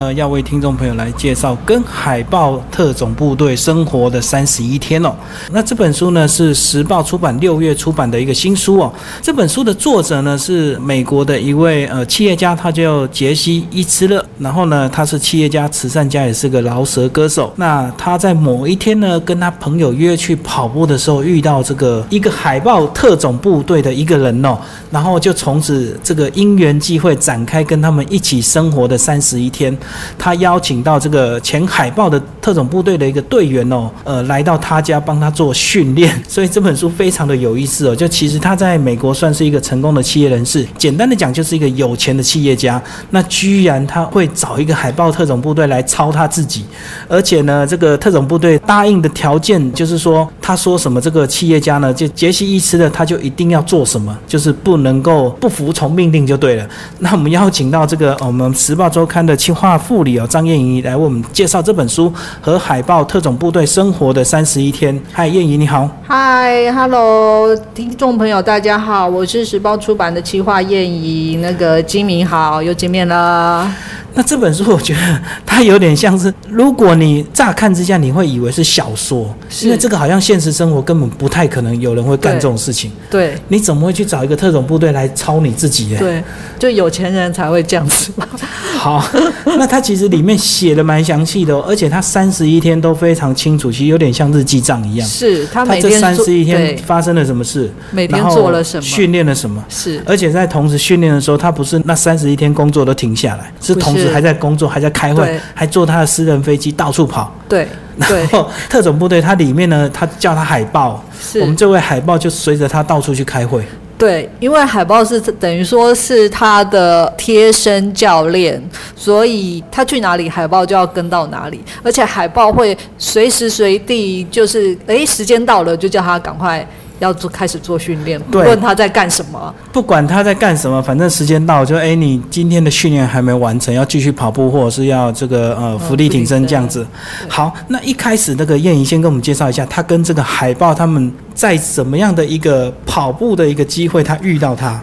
呃，要为听众朋友来介绍跟海豹特种部队生活的三十一天哦。那这本书呢是时报出版六月出版的一个新书哦。这本书的作者呢是美国的一位呃企业家，他叫杰西·伊兹勒。然后呢，他是企业家、慈善家，也是个饶舌歌手。那他在某一天呢，跟他朋友约去跑步的时候，遇到这个一个海豹特种部队的一个人哦，然后就从此这个因缘际会展开跟他们一起生活的三十一天。他邀请到这个前海豹的特种部队的一个队员哦，呃，来到他家帮他做训练，所以这本书非常的有意思哦。就其实他在美国算是一个成功的企业人士，简单的讲就是一个有钱的企业家。那居然他会找一个海豹特种部队来操他自己，而且呢，这个特种部队答应的条件就是说，他说什么，这个企业家呢就杰西·伊斯的，他就一定要做什么，就是不能够不服从命令就对了。那我们邀请到这个我们时报周刊的企划。副理哦，张燕怡来为我们介绍这本书和海豹特种部队生活的三十一天。嗨，燕怡你好。嗨，Hello，听众朋友大家好，我是时报出版的企划燕怡，那个金明好，又见面了。那这本书我觉得它有点像是，如果你乍看之下你会以为是小说，因为这个好像现实生活根本不太可能有人会干这种事情。对，你怎么会去找一个特种部队来抄你自己？对，就有钱人才会这样子嘛。好，那他其实里面写的蛮详细的，哦而且他三十一天都非常清楚，其实有点像日记账一样。是他每天三十一天发生了什么事，每天做了什么，训练了什么。是，而且在同时训练的时候，他不是那三十一天工作都停下来，是同时。还在工作，还在开会，还坐他的私人飞机到处跑。对，然后特种部队它里面呢，他叫他海豹，我们这位海豹就随着他到处去开会。对，因为海豹是等于说是他的贴身教练，所以他去哪里，海豹就要跟到哪里，而且海豹会随时随地就是诶，时间到了就叫他赶快。要做开始做训练，不论他在干什么，不管他在干什么，反正时间到就哎，你今天的训练还没完成，要继续跑步，或者是要这个呃伏地挺身这样子。好，那一开始那个燕怡先跟我们介绍一下，他跟这个海豹他们在怎么样的一个跑步的一个机会，他遇到他。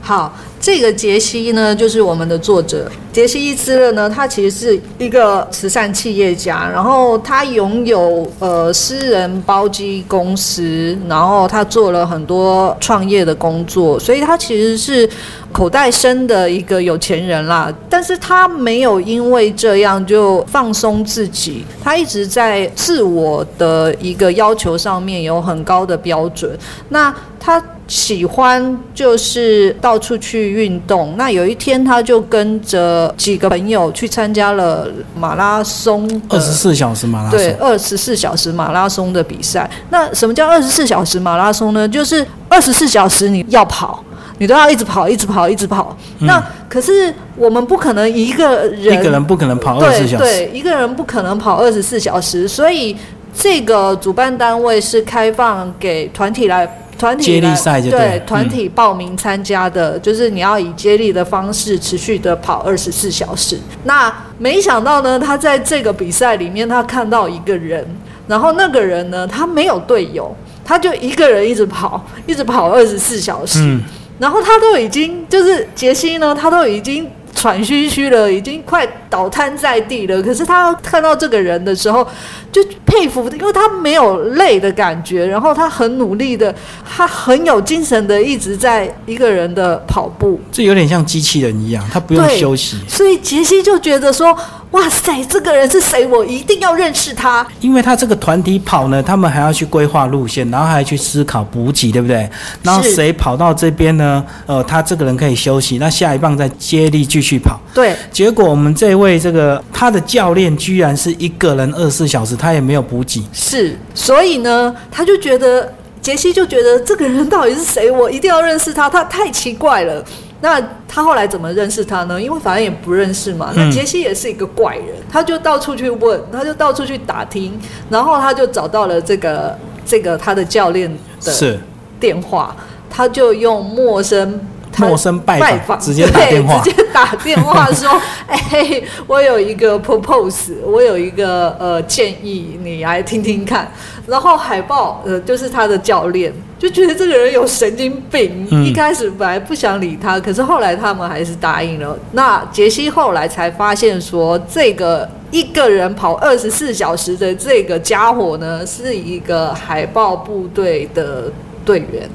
好。这个杰西呢，就是我们的作者杰西·伊兹勒呢，他其实是一个慈善企业家，然后他拥有呃私人包机公司，然后他做了很多创业的工作，所以他其实是口袋深的一个有钱人啦。但是他没有因为这样就放松自己，他一直在自我的一个要求上面有很高的标准。那他。喜欢就是到处去运动。那有一天，他就跟着几个朋友去参加了马拉松，二十四小时马拉松。对，二十四小时马拉松的比赛。那什么叫二十四小时马拉松呢？就是二十四小时你要跑，你都要一直跑，一直跑，一直跑。那可是我们不可能一个人，一个人不可能跑二十四小时，对，一个人不可能跑二十四小时。所以这个主办单位是开放给团体来。团体比赛就对团体报名参加的，就是你要以接力的方式持续的跑二十四小时。那没想到呢，他在这个比赛里面，他看到一个人，然后那个人呢，他没有队友，他就一个人一直跑，一直跑二十四小时。然后他都已经就是杰西呢，他都已经。喘吁吁了，已经快倒瘫在地了。可是他看到这个人的时候，就佩服，因为他没有累的感觉，然后他很努力的，他很有精神的，一直在一个人的跑步。这有点像机器人一样，他不用休息。所以杰西就觉得说。哇塞，这个人是谁？我一定要认识他。因为他这个团体跑呢，他们还要去规划路线，然后还要去思考补给，对不对？然后谁跑到这边呢？呃，他这个人可以休息，那下一棒再接力继续跑。对。结果我们这位这个他的教练居然是一个人二十四小时，他也没有补给。是，所以呢，他就觉得杰西就觉得这个人到底是谁？我一定要认识他，他太奇怪了。那他后来怎么认识他呢？因为反正也不认识嘛。那杰西也是一个怪人，他就到处去问，他就到处去打听，然后他就找到了这个这个他的教练的电话，他就用陌生陌生拜访直接打电话，直接打电话说：“哎，我有一个 propose，我有一个呃建议，你来听听看。”然后海豹呃就是他的教练。就觉得这个人有神经病。一开始本来不想理他，可是后来他们还是答应了。那杰西后来才发现说，这个一个人跑二十四小时的这个家伙呢，是一个海豹部队的队员。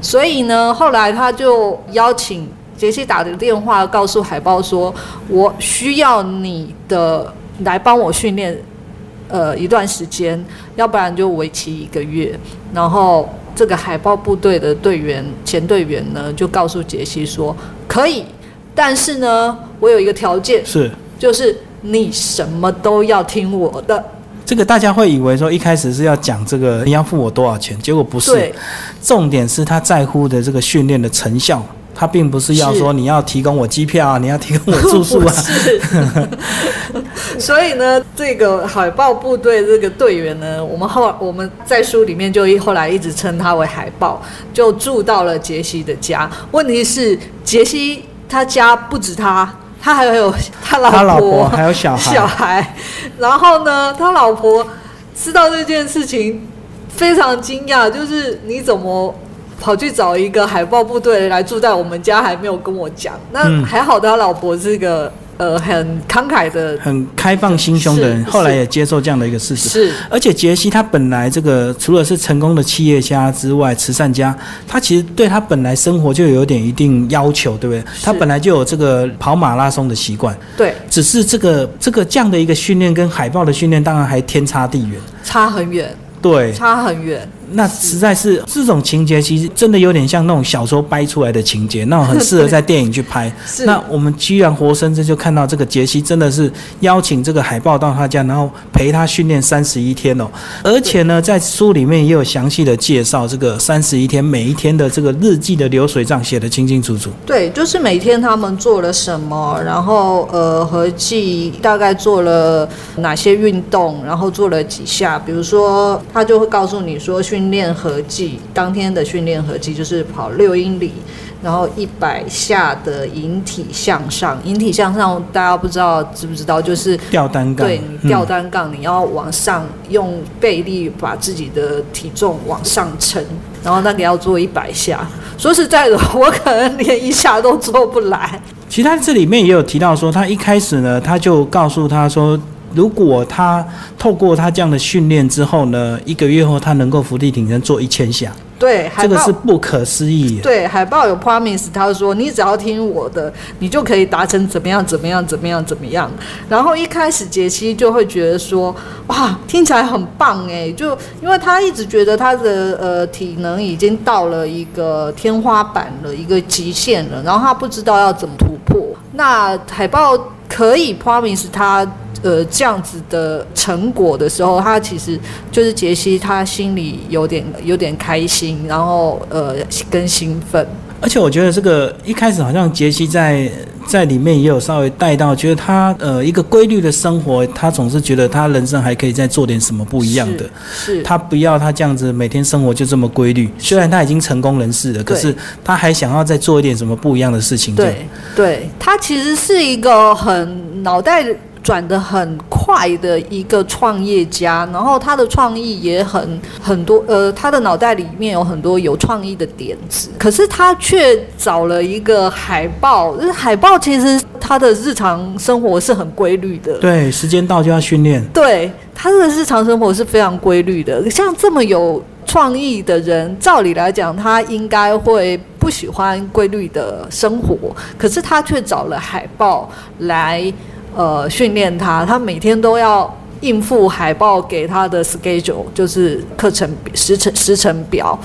所以呢，后来他就邀请杰西打的电话，告诉海豹说：“我需要你的来帮我训练，呃，一段时间，要不然就为期一个月。”然后这个海豹部队的队员前队员呢，就告诉杰西说：“可以，但是呢，我有一个条件，是就是你什么都要听我的。”这个大家会以为说一开始是要讲这个你要付我多少钱，结果不是，重点是他在乎的这个训练的成效。他并不是要说你要提供我机票啊，你要提供我住宿不啊，是。所以呢，这个海豹部队这个队员呢，我们后我们在书里面就一后来一直称他为海豹，就住到了杰西的家。问题是杰西他家不止他，他还有他老婆，他老婆还有小孩小孩。然后呢，他老婆知道这件事情非常惊讶，就是你怎么？跑去找一个海豹部队来住在我们家，还没有跟我讲。那嗯还好，他老婆是个呃很慷慨的，很开放心胸的人，后来也接受这样的一个事实。是而且杰西他本来这个除了是成功的企业家之外，慈善家，他其实对他本来生活就有点一定要求，对不对？他本来就有这个跑马拉松的习惯，对，只是这个这个这样的一个训练跟海豹的训练当然还天差地远。差很远，对，差很远。那实在是这种情节，其实真的有点像那种小说掰出来的情节，那种很适合在电影去拍。那我们居然活生生就看到这个杰西真的是邀请这个海豹到他家，然后陪他训练三十一天哦。而且呢，在书里面也有详细的介绍这个三十一天每一天的这个日记的流水账写得清清楚楚。对，就是每天他们做了什么，然后呃合计大概做了哪些运动，然后做了几下。比如说，他就会告诉你说，训练合计当天的训练合计就是跑六英里，然后一百下的引体向上。引体向上，大家不知道知不知道？就是吊单杠，对你吊嗯单杠，你要往上用背力把自己的体重往上撑，然后那个要做一百下。说实在的，我可能连一下都做不来。其实他这里面也有提到说，他一开始呢，他就告诉他说，如果他透过他这样的训练之后呢，一个月后他能够伏地挺身做一千下，对，海这个是不可思议。对海报有 promise，他说你只要听我的，你就可以达成怎么样怎么样怎么样怎么样。然后一开始杰西就会觉得说，哇，听起来很棒哎，就因为他一直觉得他的呃体能已经到了一个天花板了，一个极限了，然后他不知道要怎么突破。那海豹可以 promise 他。呃，这样子的成果的时候，他其实就是杰西，他心里有点有点开心，然后呃跟兴奋。而且我觉得这个一开始好像杰西在在里面也有稍微带到，觉得他呃一个规律的生活，他总是觉得他人生还可以再做点什么不一样的。是，是他不要他这样子每天生活就这么规律，虽然他已经成功人士了，可是他还想要再做一点什么不一样的事情。对对，他其实是一个很脑袋转的很快的一个创业家，然后他的创意也很很多，呃，他的脑袋里面有很多有创意的点子，可是他却找了一个海报，就是海报其实他的日常生活是很规律的，对，时间到就要训练。对，他的日常生活是非常规律的。像这么有创意的人，照理来讲，他应该会不喜欢规律的生活，可是他却找了海报来呃训练他，他每天都要。应付海报给他的 schedule 就是课程时程时程表，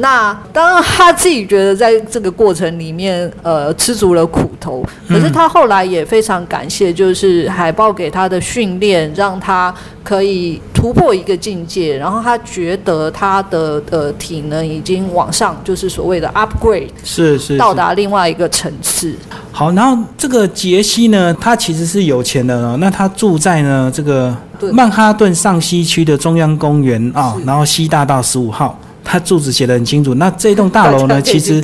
那当然他自己觉得在这个过程里面，呃，吃足了苦头。可是他后来也非常感谢，就是海豹给他的训练，让他可以突破一个境界。然后他觉得他的呃体能已经往上，就是所谓的 upgrade，是是是到达另外一个层次。好，然后这个杰西呢，他其实是有钱的哦。那他住在呢这个曼哈顿上西区的中央公园啊、是然后西大道十五号，他住址写得很清楚。那这栋大楼呢，其实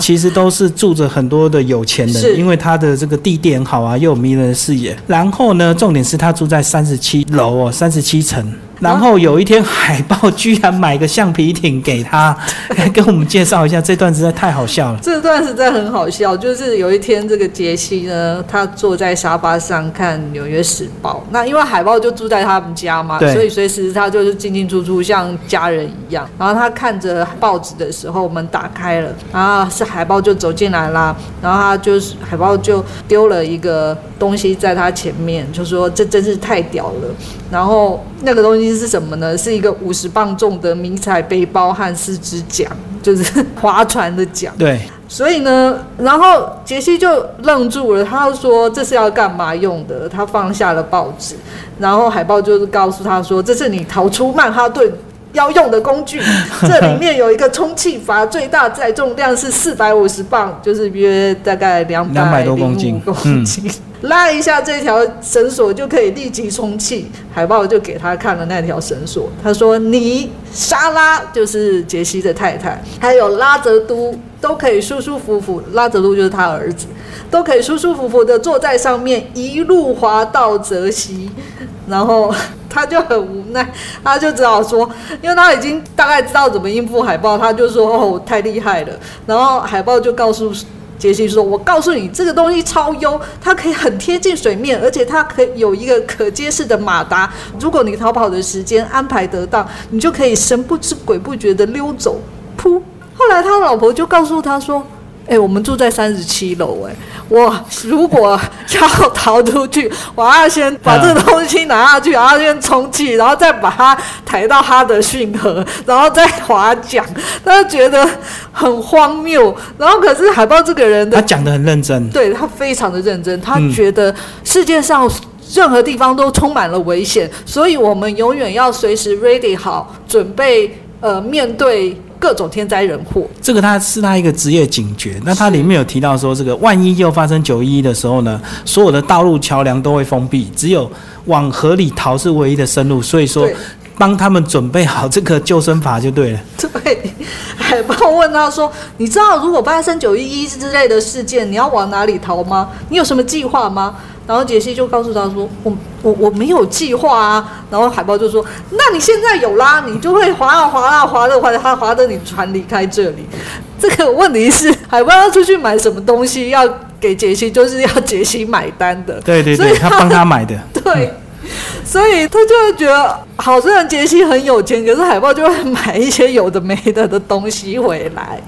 其实都是住着很多的有钱人，因为他的这个地点好啊，又有迷人的视野。然后呢，重点是他住在三十七楼哦，三十七层。然后有一天海豹居然买个橡皮艇给他，跟我们介绍一下这段实在太好笑了。这段实在很好笑，就是有一天这个杰西呢，他坐在沙发上看《纽约时报》，那因为海豹就住在他们家嘛，对所以随时他就是进进出出像家人一样。然后他看着报纸的时候，门打开了，然后是海豹就走进来啦，然后他就是海豹就丢了一个东西在他前面，就说这真是太屌了。然后那个东西是什么呢？是一个五十磅重的迷彩背包和四只桨，就是划船的桨。对，所以呢，然后杰西就愣住了，他就说这是要干嘛用的？他放下了报纸，然后海报就是告诉他说，这是你逃出曼哈顿。要用的工具，这里面有一个充气阀，最大载重量是四百五十磅，就是约大概两200多公斤公斤。拉一下这条绳索就可以立即充气。海豹就给他看了那条绳索，他说：“你莎拉就是杰西的太太，还有拉泽都都可以舒舒服服，拉泽都就是他儿子，都可以舒舒服服的坐在上面，一路滑到泽西。”然后 他就很无奈，他就只好说，因为他已经大概知道怎么应付海豹，他就说：“哦，太厉害了。”然后海豹就告诉。杰西说：“我告诉你，这个东西超优，它可以很贴近水面，而且它可以有一个可接式的马达。如果你逃跑的时间安排得当，你就可以神不知鬼不觉的溜走。噗！后来他老婆就告诉他说：‘哎、我们住在三十七楼，哎，我如果要逃出去，我要先把这个东西拿下去，然后先充气，然后再把它抬到哈德逊河，然后再划桨。’他就觉得很荒谬。然后可是海豹这个人的他讲的很认真。对他非常的认真，他嗯觉得世界上任何地方都充满了危险，所以我们永远要随时 ready 好，准备呃面对各种天灾人祸。这个他是他一个职业警觉。那他里面有提到说，这个万一又发生九一一的时候呢，所有的道路桥梁都会封闭，只有往河里逃是唯一的生路。所以说，帮他们准备好这个救生筏就对了。对，海豹问他说：“你知道如果发生九一一之类的事件，你要往哪里逃吗？你有什么计划吗？”然后杰西就告诉他说：“我我我没有计划啊。”然后海豹就说：“那你现在有啦，你就会滑啊滑啊滑的划的，它滑的你船离开这里。这个问题是海豹要出去买什么东西，要给杰西，就是要杰西买单的。对对对，所以他帮他买的。对，所以他就会觉得，好，虽然杰西很有钱，可是海豹就会买一些有的没的的东西回来。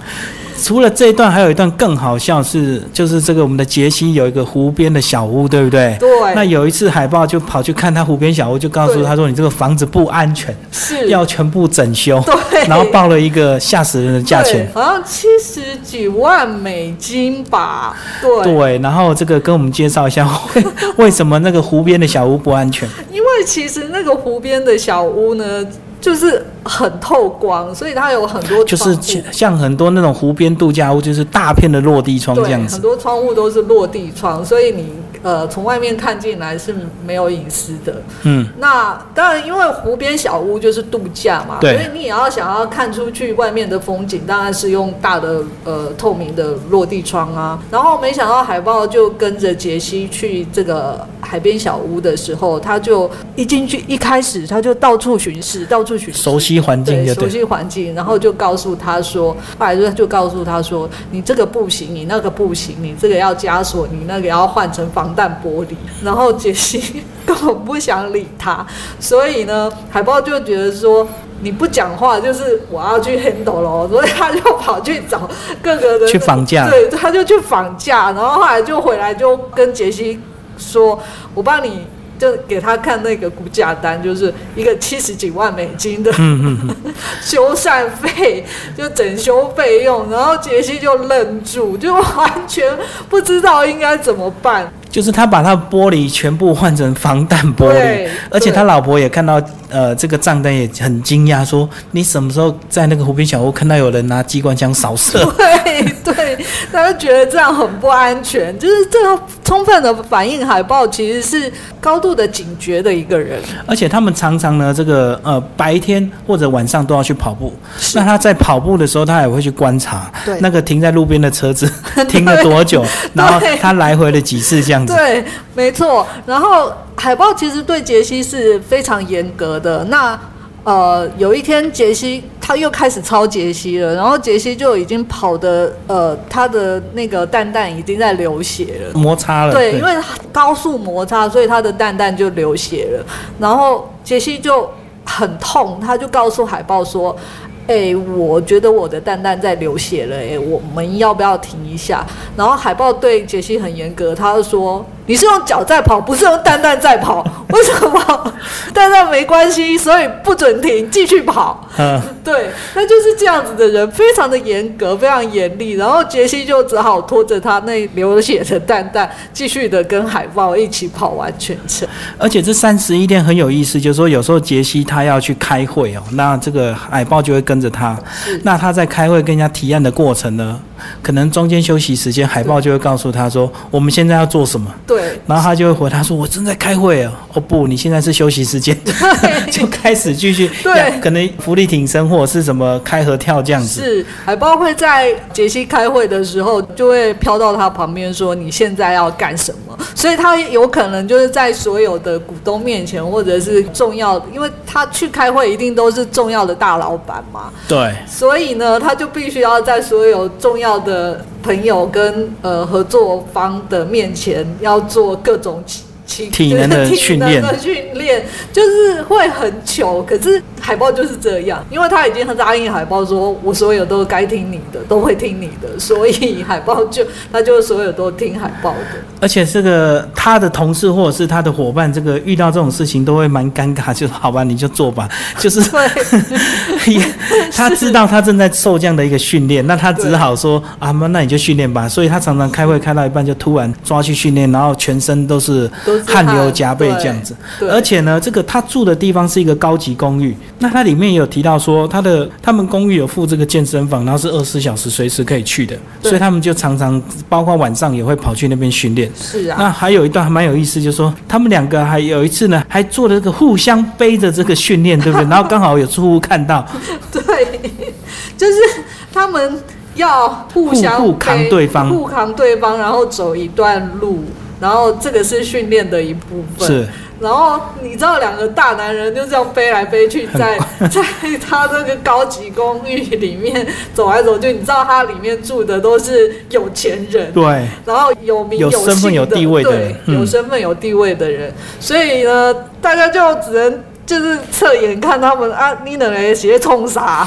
除了这一段，还有一段更好笑是，就是这个我们的杰西有一个湖边的小屋，对不对？对那有一次海豹就跑去看他湖边小屋，就告诉他说：“你这个房子不安全，是要全部整修。”对然后报了一个吓死人的价钱。好像七十几万美金吧。对，对，然后这个跟我们介绍一下，为 为什么那个湖边的小屋不安全？因为其实那个湖边的小屋呢，就是很透光，所以它有很多就是像像很多那种湖边度假屋，就是大片的落地窗这，样子。很多窗户都是落地窗，所以你呃从外面看进来是没有隐私的。嗯，那当然，因为湖边小屋就是度假嘛，所以你也要想要看出去外面的风景，当然是用大的呃透明的落地窗啊。然后没想到海豹就跟着杰西去这个海边小屋的时候，他就一进去一开始他就到处巡视，到处巡视。熟悉环境对，熟。悉环境，然后就告诉他说，后来就就告诉他说，你这个不行，你那个不行，你这个要加锁，你那个要换成防弹玻璃。然后杰西 根本不想理他，所以呢，海豹就觉得说。你不讲话，就是我要去 handle 咯，所以他就跑去找各个的去绑架对，他就去绑架，然后后来就回来就跟杰西说，我帮你就给他看那个估价单，就是一个七十几万美金的 修缮费，就整修费用，然后杰西就愣住，就完全不知道应该怎么办。就是他把他玻璃全部换成防弹玻璃，而且他老婆也看到呃这个账单也很惊讶，说你什么时候在那个湖边小屋看到有人拿机关枪扫射？对对，他就觉得这样很不安全，就是这个充分的反映海豹其实是高度的警觉的一个人。而且他们常常呢，这个呃白天或者晚上都要去跑步。那他在跑步的时候，他也会去观察对那个停在路边的车子 停了多久，然后他来回了几次这样样子。对，没错。然后海豹其实对杰西是非常严格的。那呃，有一天杰西他又开始抄杰西了，然后杰西就已经跑的呃，他的那个蛋蛋已经在流血了，摩擦了。对，因为高速摩擦，所以他的蛋蛋就流血了。然后杰西就很痛，他就告诉海豹说。哎，我觉得我的蛋蛋在流血了，哎，我们要不要停一下？然后海豹对杰西很严格，他就说。你是用脚在跑，不是用蛋蛋在跑？为什么？蛋蛋没关系，所以不准停，继续跑。嗯，对，那就是这样子的人，非常的严格，非常严厉。然后杰西就只好拖着他那流血的蛋蛋，继续的跟海豹一起跑完全程。而且这三十一天很有意思，就是说有时候杰西他要去开会哦，那这个海豹就会跟着他。那他在开会跟人家提案的过程呢？可能中间休息时间，海豹就会告诉他说：“我们现在要做什么？”对，然后他就会回他说：“我正在开会哦。”哦不，你现在是休息时间，就开始继续 对，可能浮力挺身或者是什么开合跳这样子。是海豹会在杰西开会的时候，就会飘到他旁边说：“你现在要干什么？”所以他有可能就是在所有的股东面前，或者是重要，因为他去开会一定都是重要的大老板嘛。对，所以呢，他就必须要在所有重要的朋友跟呃合作方的面前，要做各种。体能的训练，训练就是会很糗，可是海报就是这样，因为他已经答应海报说，我所有都该听你的，都会听你的，所以海报就他就所有都听海报的。而且这个他的同事或者是他的伙伴，这个遇到这种事情都会蛮尴尬，就好吧，你就做吧，就是 他知道他正在受这样的一个训练，那他只好说啊，那那你就训练吧。所以他常常开会开到一半就突然抓去训练，然后全身都是。汗流浃背这样子，而且呢，这个他住的地方是一个高级公寓。那它里面也有提到说，他的他们公寓有附这个健身房，然后是二十四小时随时可以去的，所以他们就常常包括晚上也会跑去那边训练。是啊。那还有一段还蛮有意思，就是说他们两个还有一次呢，还做了这个互相背着这个训练，对不对？然后刚好有住户看到，对，就是他们要互相互扛对方，互扛对方，然后走一段路。然后这个是训练的一部分，是。然后你知道两个大男人就这样飞来飞去，在 在他这个高级公寓里面走来走去，你知道他里面住的都是有钱人，对。然后有名有身份有地位的人，有身份有地位的人，所以呢，大家就只能。就是侧眼看他们啊，你能来鞋冲啥？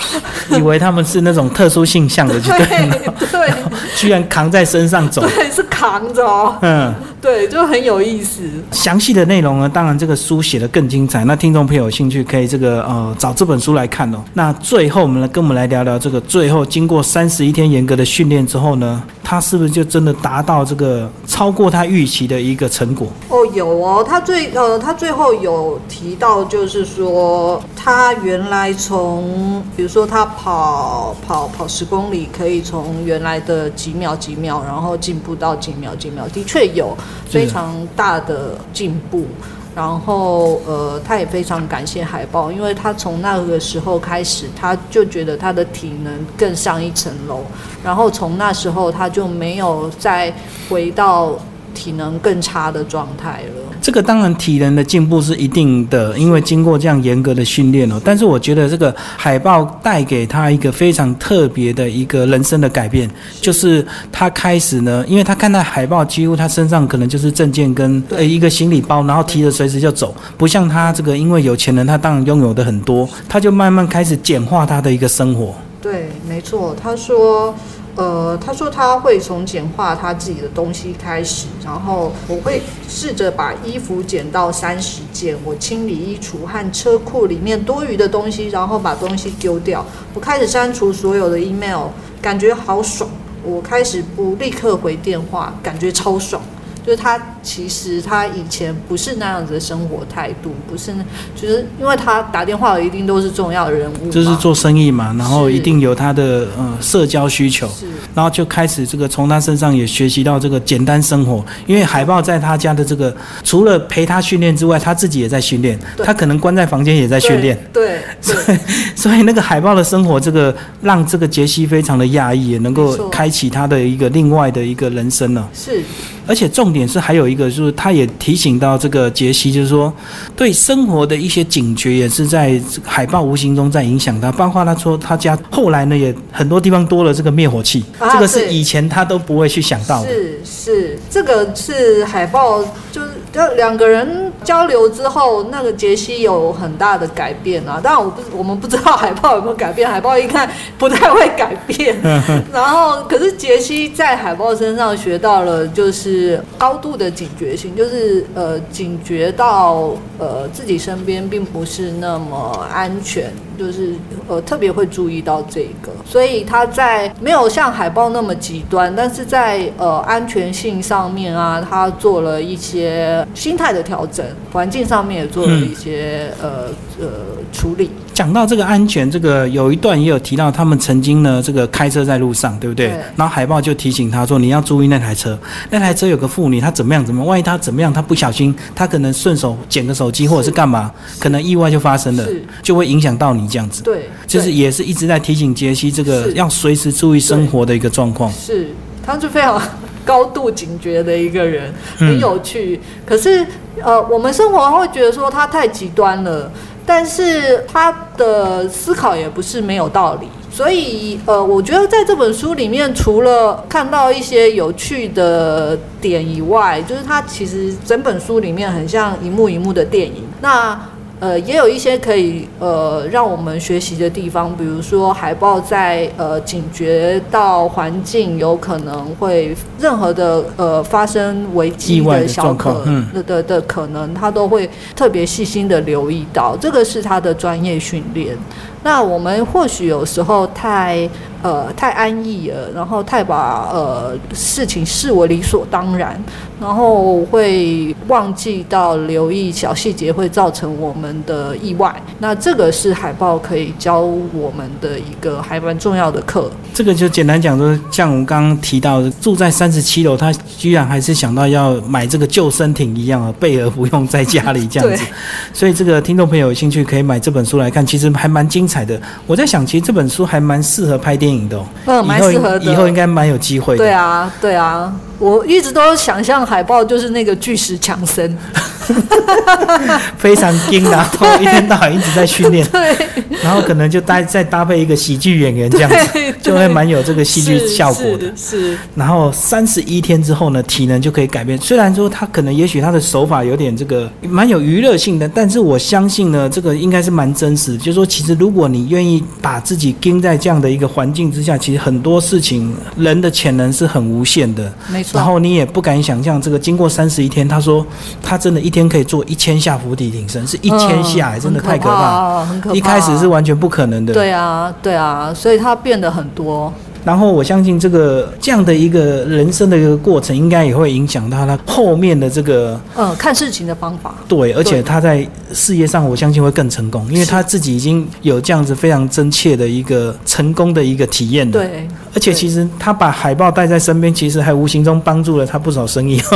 以为他们是那种特殊性向的，对对，居然扛在身上走，对，是扛着哦，嗯，对，就很有意思。详细的内容呢，当然这个书写的更精彩。那听众朋友有兴趣可以这个呃找这本书来看哦。那最后我们来跟我们来聊聊这个最后经过三十一天严格的训练之后呢，他是不是就真的达到这个超过他预期的一个成果？哦，有哦，他最呃他最后有提到就是。是说，他原来从，比如说他跑跑跑十公里，可以从原来的几秒几秒，然后进步到几秒几秒，的确有非常大的进步。然后，呃，他也非常感谢海豹，因为他从那个时候开始，他就觉得他的体能更上一层楼，然后从那时候他就没有再回到体能更差的状态了。这个当然体能的进步是一定的，因为经过这样严格的训练哦。但是我觉得这个海豹带给他一个非常特别的一个人生的改变，就是他开始呢，因为他看到海豹几乎他身上可能就是证件跟呃一个行李包，然后提着随时就走，不像他这个因为有钱人，他当然拥有的很多，他就慢慢开始简化他的一个生活。对，没错，他说。呃，他说他会从简化他自己的东西开始，然后我会试着把衣服减到三十件，我清理衣橱和车库里面多余的东西，然后把东西丢掉。我开始删除所有的 email，感觉好爽。我开始不立刻回电话，感觉超爽。就是他其实他以前不是那样子的生活态度，不是，就是因为他打电话一定都是重要的人物，就是做生意嘛，然后一定有他的呃社交需求，然后就开始这个从他身上也学习到这个简单生活。因为海豹在他家的这个除了陪他训练之外，他自己也在训练，他可能关在房间也在训练，对，所以所以那个海豹的生活，这个让这个杰西非常的讶异，也能够开启他的一个另外的一个人生呢。是。而且重点是还有一个，就是他也提醒到这个杰西，就是说对生活的一些警觉也是在海报无形中在影响他，包括他说他家后来呢也很多地方多了这个灭火器，啊这个是以前他都不会去想到的。是是，这个是海报，就是就两个人交流之后，那个杰西有很大的改变啊。当然，我不我们不知道海报有没有改变，海报一看不太会改变。然后，可是杰西在海报身上学到了就是是高度的警觉性，就是呃警觉到呃自己身边并不是那么安全，就是呃特别会注意到这个，所以他在没有像海豹那么极端，但是在呃安全性上面啊，他做了一些心态的调整，环境上面也做了一些、呃呃处理。讲到这个安全，这个有一段也有提到，他们曾经呢这个开车在路上，对不对？对然后海报就提醒他说，你要注意那台车，那台车有个妇女，她怎么样怎么样，万一她怎么样，她不小心，她可能顺手捡个手机或者是干嘛，可能意外就发生了，就会影响到你这样子。对，就是也是一直在提醒杰西这个要随时注意生活的一个状况。是，他是非常高度警觉的一个人，嗯很有趣。可是，呃，我们生活会觉得说他太极端了，但是他的思考也不是没有道理。所以，呃，我觉得在这本书里面，除了看到一些有趣的点以外，就是它其实整本书里面很像一幕一幕的电影。那呃，也有一些可以呃让我们学习的地方，比如说海豹在呃警觉到环境有可能会任何的呃发生危机的小可嗯的的的可能，他都会特别细心的留意到，这个是他的专业训练。那我们或许有时候太呃太安逸了，然后太把呃事情视为理所当然，然后会忘记到留意小细节会造成我们的意外。那这个是海报可以教我们的一个还蛮重要的课。这个就简单讲说，像我们刚刚提到的，住在三十七楼，他居然还是想到要买这个救生艇一样啊，备而不用在家里这样子。所以这个听众朋友有兴趣可以买这本书来看，其实还蛮精彩的。我在想，其实这本书还蛮适合拍电影的、哦，嗯，蛮适合的。以后应该蛮有机会的。对啊，对啊，我一直都想象海报就是那个巨石强森。非常精，然后一天到晚一直在训练，对，然后可能就搭再搭配一个喜剧演员这样子，就会蛮有这个戏剧效果的。是是然后三十一天之后呢，体能就可以改变。虽然说他可能也许他的手法有点这个蛮有娱乐性的，但是我相信呢，这个应该是蛮真实的。就是说，其实如果你愿意把自己盯在这样的一个环境之下，其实很多事情人的潜能是很无限的。没错。然后你也不敢想象，这个经过三十一天，他说他真的一天可以做一千下伏地挺身，是一千下、嗯真的太可怕。了，很可怕。一开始是完全不可能的。对啊，对啊，所以他变得很多。然后我相信这个这样的一个人生的一个过程，应该也会影响到他后面的这个嗯，看事情的方法。对，而且他在事业上，我相信会更成功，因为他自己已经有这样子非常真切的一个成功的一个体验了。，对，而且其实他把海报带在身边，其实还无形中帮助了他不少生意。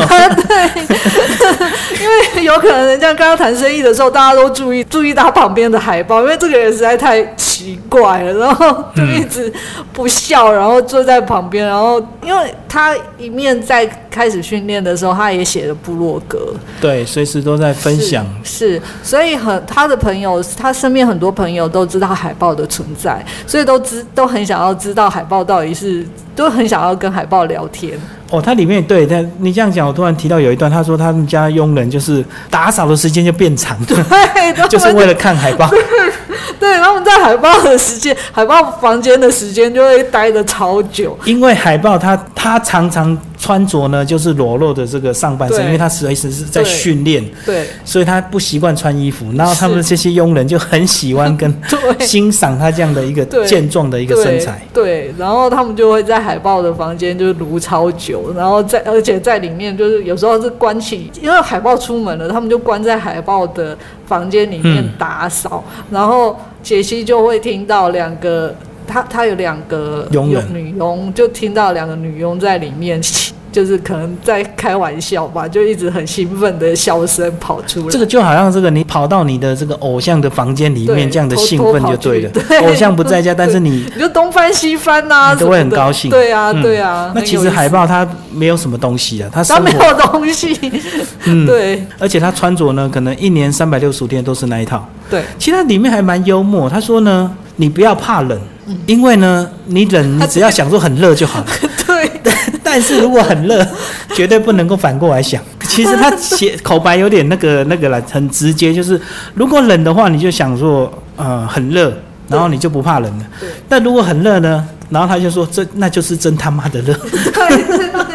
对 因为有可能人家刚刚谈生意的时候，大家都注意注意到旁边的海报，因为这个人实在太奇怪了，然后就一直不笑，然后坐在旁边，然后因为他一面在开始训练的时候，他也写了部落格，对，随时都在分享。是，是所以很他的朋友，他身边很多朋友都知道海豹的存在，所以都知都很想要知道海豹到底是，都很想要跟海豹聊天。哦，它里面对但，你这样讲，我突然提到有一段，他说他们家佣人就是打扫的时间就变长，对，就是为了看海报。对他们在海报的时间，海报房间的时间就会待的超久。因为海报它它常常穿着呢就是裸露的这个上半身，因为他随时是在训练，对所以他不习惯穿衣服。然后他们这些佣人就很喜欢 跟欣赏他这样的一个健壮的一个身材。对，对，然后他们就会在海豹的房间就是撸超久，然后在而且在里面就是有时候是关起，因为海豹出门了，他们就关在海豹的房间里面嗯打扫，然后杰西就会听到两个。他他有两个佣人。女佣，就听到两个女佣在里面 就是可能在开玩笑吧，就一直很兴奋的笑声跑出来。这个就好像这个你跑到你的这个偶像的房间里面，这样的兴奋就对了。偶像不在家，但是你 你就东翻西翻呐、你都会很高兴。对啊，嗯。对啊。那其实海报它没有什么东西啊，它生活，他没有东西，嗯，对。而且他穿着呢，可能一年三百六十五天都是那一套。对。其实它里面还蛮幽默，他说呢，你不要怕冷，嗯因为呢，你冷，你只要想说很热就好了。对 但是如果很热，绝对不能够反过来想。其实他写口白有点那个那个了，很直接，就是如果冷的话，你就想说呃很热，然后你就不怕冷了对。但如果很热呢，然后他就说这那就是真他妈的热，对，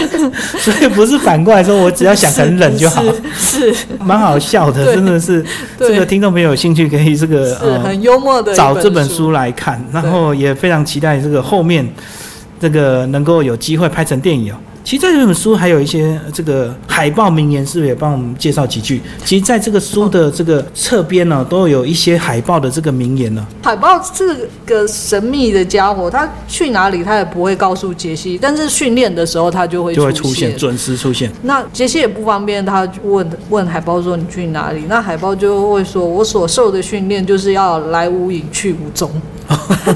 所以不是反过来说我只要想很冷就好，是是蛮好笑的，真的是。这个听众朋友有兴趣可以这个呃很幽默的找这本书。书来看，然后也非常期待这个后面这个能够有机会拍成电影哦。其实在这本书还有一些这个海报名言，是不是也帮我们介绍几句？其实在这个书的这个侧边呢，都有一些海报的这个名言呢。海报这个神秘的家伙，他去哪里他也不会告诉杰西，但是训练的时候他就会就会出出现，准时出现。那杰西也不方便，他问问海报说：“你去哪里？”那海报就会说：“我所受的训练就是要来无影去无踪。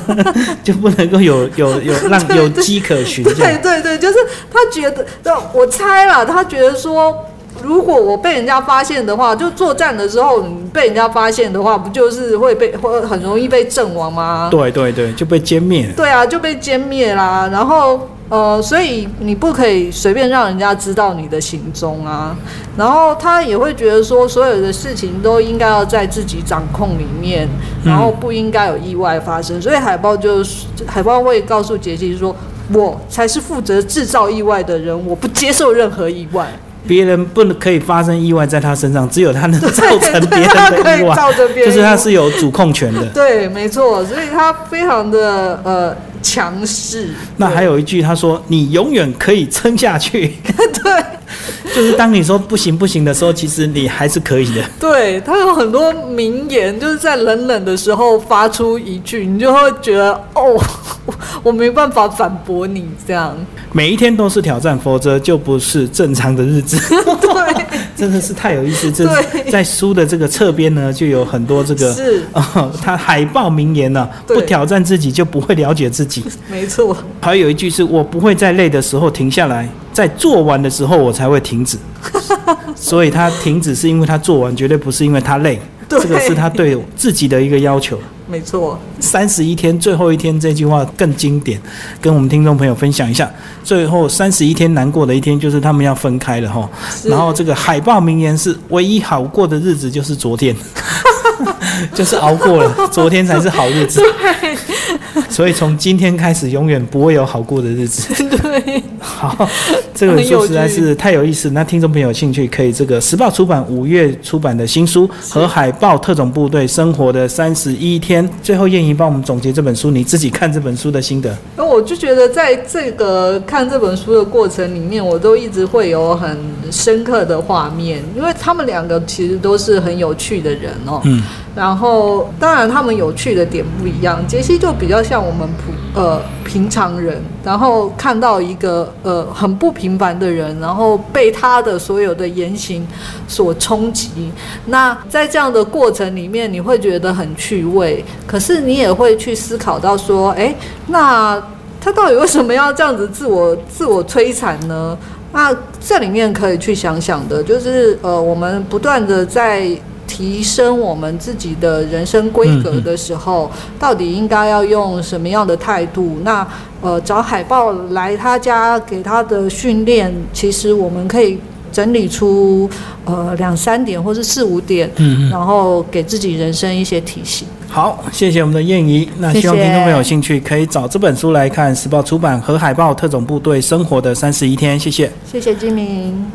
就不能够有有有 让有迹可循。对对对，就是他觉得，对我猜了，他觉得说，如果我被人家发现的话，就作战的时候你被人家发现的话，不就是会被会很容易被阵亡吗？对对对，就被歼灭。对啊，就被歼灭啦。然后呃，所以你不可以随便让人家知道你的行踪啊。然后他也会觉得说，所有的事情都应该要在自己掌控里面，然后不应该有意外发生。所以海报就是海报会告诉杰西说。我才是负责制造意外的人，我不接受任何意外。别人不能可以发生意外在他身上，只有他能造成别人的意外，造成别人就是他是有主控权的。对，没错，所以他非常的呃强势。那还有一句，他说：“你永远可以撑下去。对”就是当你说不行不行的时候，其实你还是可以的。对，他有很多名言，就是在冷冷的时候发出一句，你就会觉得哦，我 我没办法反驳你这样。每一天都是挑战，否则就不是正常的日子。对，真的是太有意思。这对在书的这个侧边呢，就有很多这个是哦，他海报名言呢、对不挑战自己就不会了解自己。没错，还有一句是我不会在累的时候停下来，在做完的时候我才会停止。所以他停止是因为他做完，绝对不是因为他累。对这个是他对自己的一个要求。没错，三十一天，最后一天这句话更经典，跟我们听众朋友分享一下。最后三十一天难过的一天，就是他们要分开了哈。然后这个海报名言是：唯一好过的日子就是昨天，就是熬过了，昨天才是好日子。所以从今天开始，永远不会有好过的日子。对，好，这本书实在是太有意思。那听众朋友有兴趣，可以这个时报出版五月出版的新书《和海豹特种部队生活的三十一天》。最后，燕怡帮我们总结这本书，你自己看这本书的心得。那我就觉得在这个看这本书的过程里面，我都一直会有很深刻的画面，因为他们两个其实都是很有趣的人哦。嗯，然后，当然他们有趣的点不一样。杰西就比较像我们普呃平常人，然后看到一个呃很不平凡的人，然后被他的所有的言行所冲击。那在这样的过程里面，你会觉得很趣味，可是你也会去思考到说，哎，那他到底为什么要这样子自我自我摧残呢？那这里面可以去想想的，就是呃，我们不断的在提升我们自己的人生规格的时候，到底应该要用什么样的态度？那呃，找海豹来他家给他的训练，其实我们可以整理出呃两三点或是四五点，嗯嗯然后给自己人生一些提醒。好，谢谢我们的燕姨。那希望听众朋友有兴趣，可以找这本书来看，时报出版《和海豹特种部队生活的三十一天》。谢谢。谢谢金明。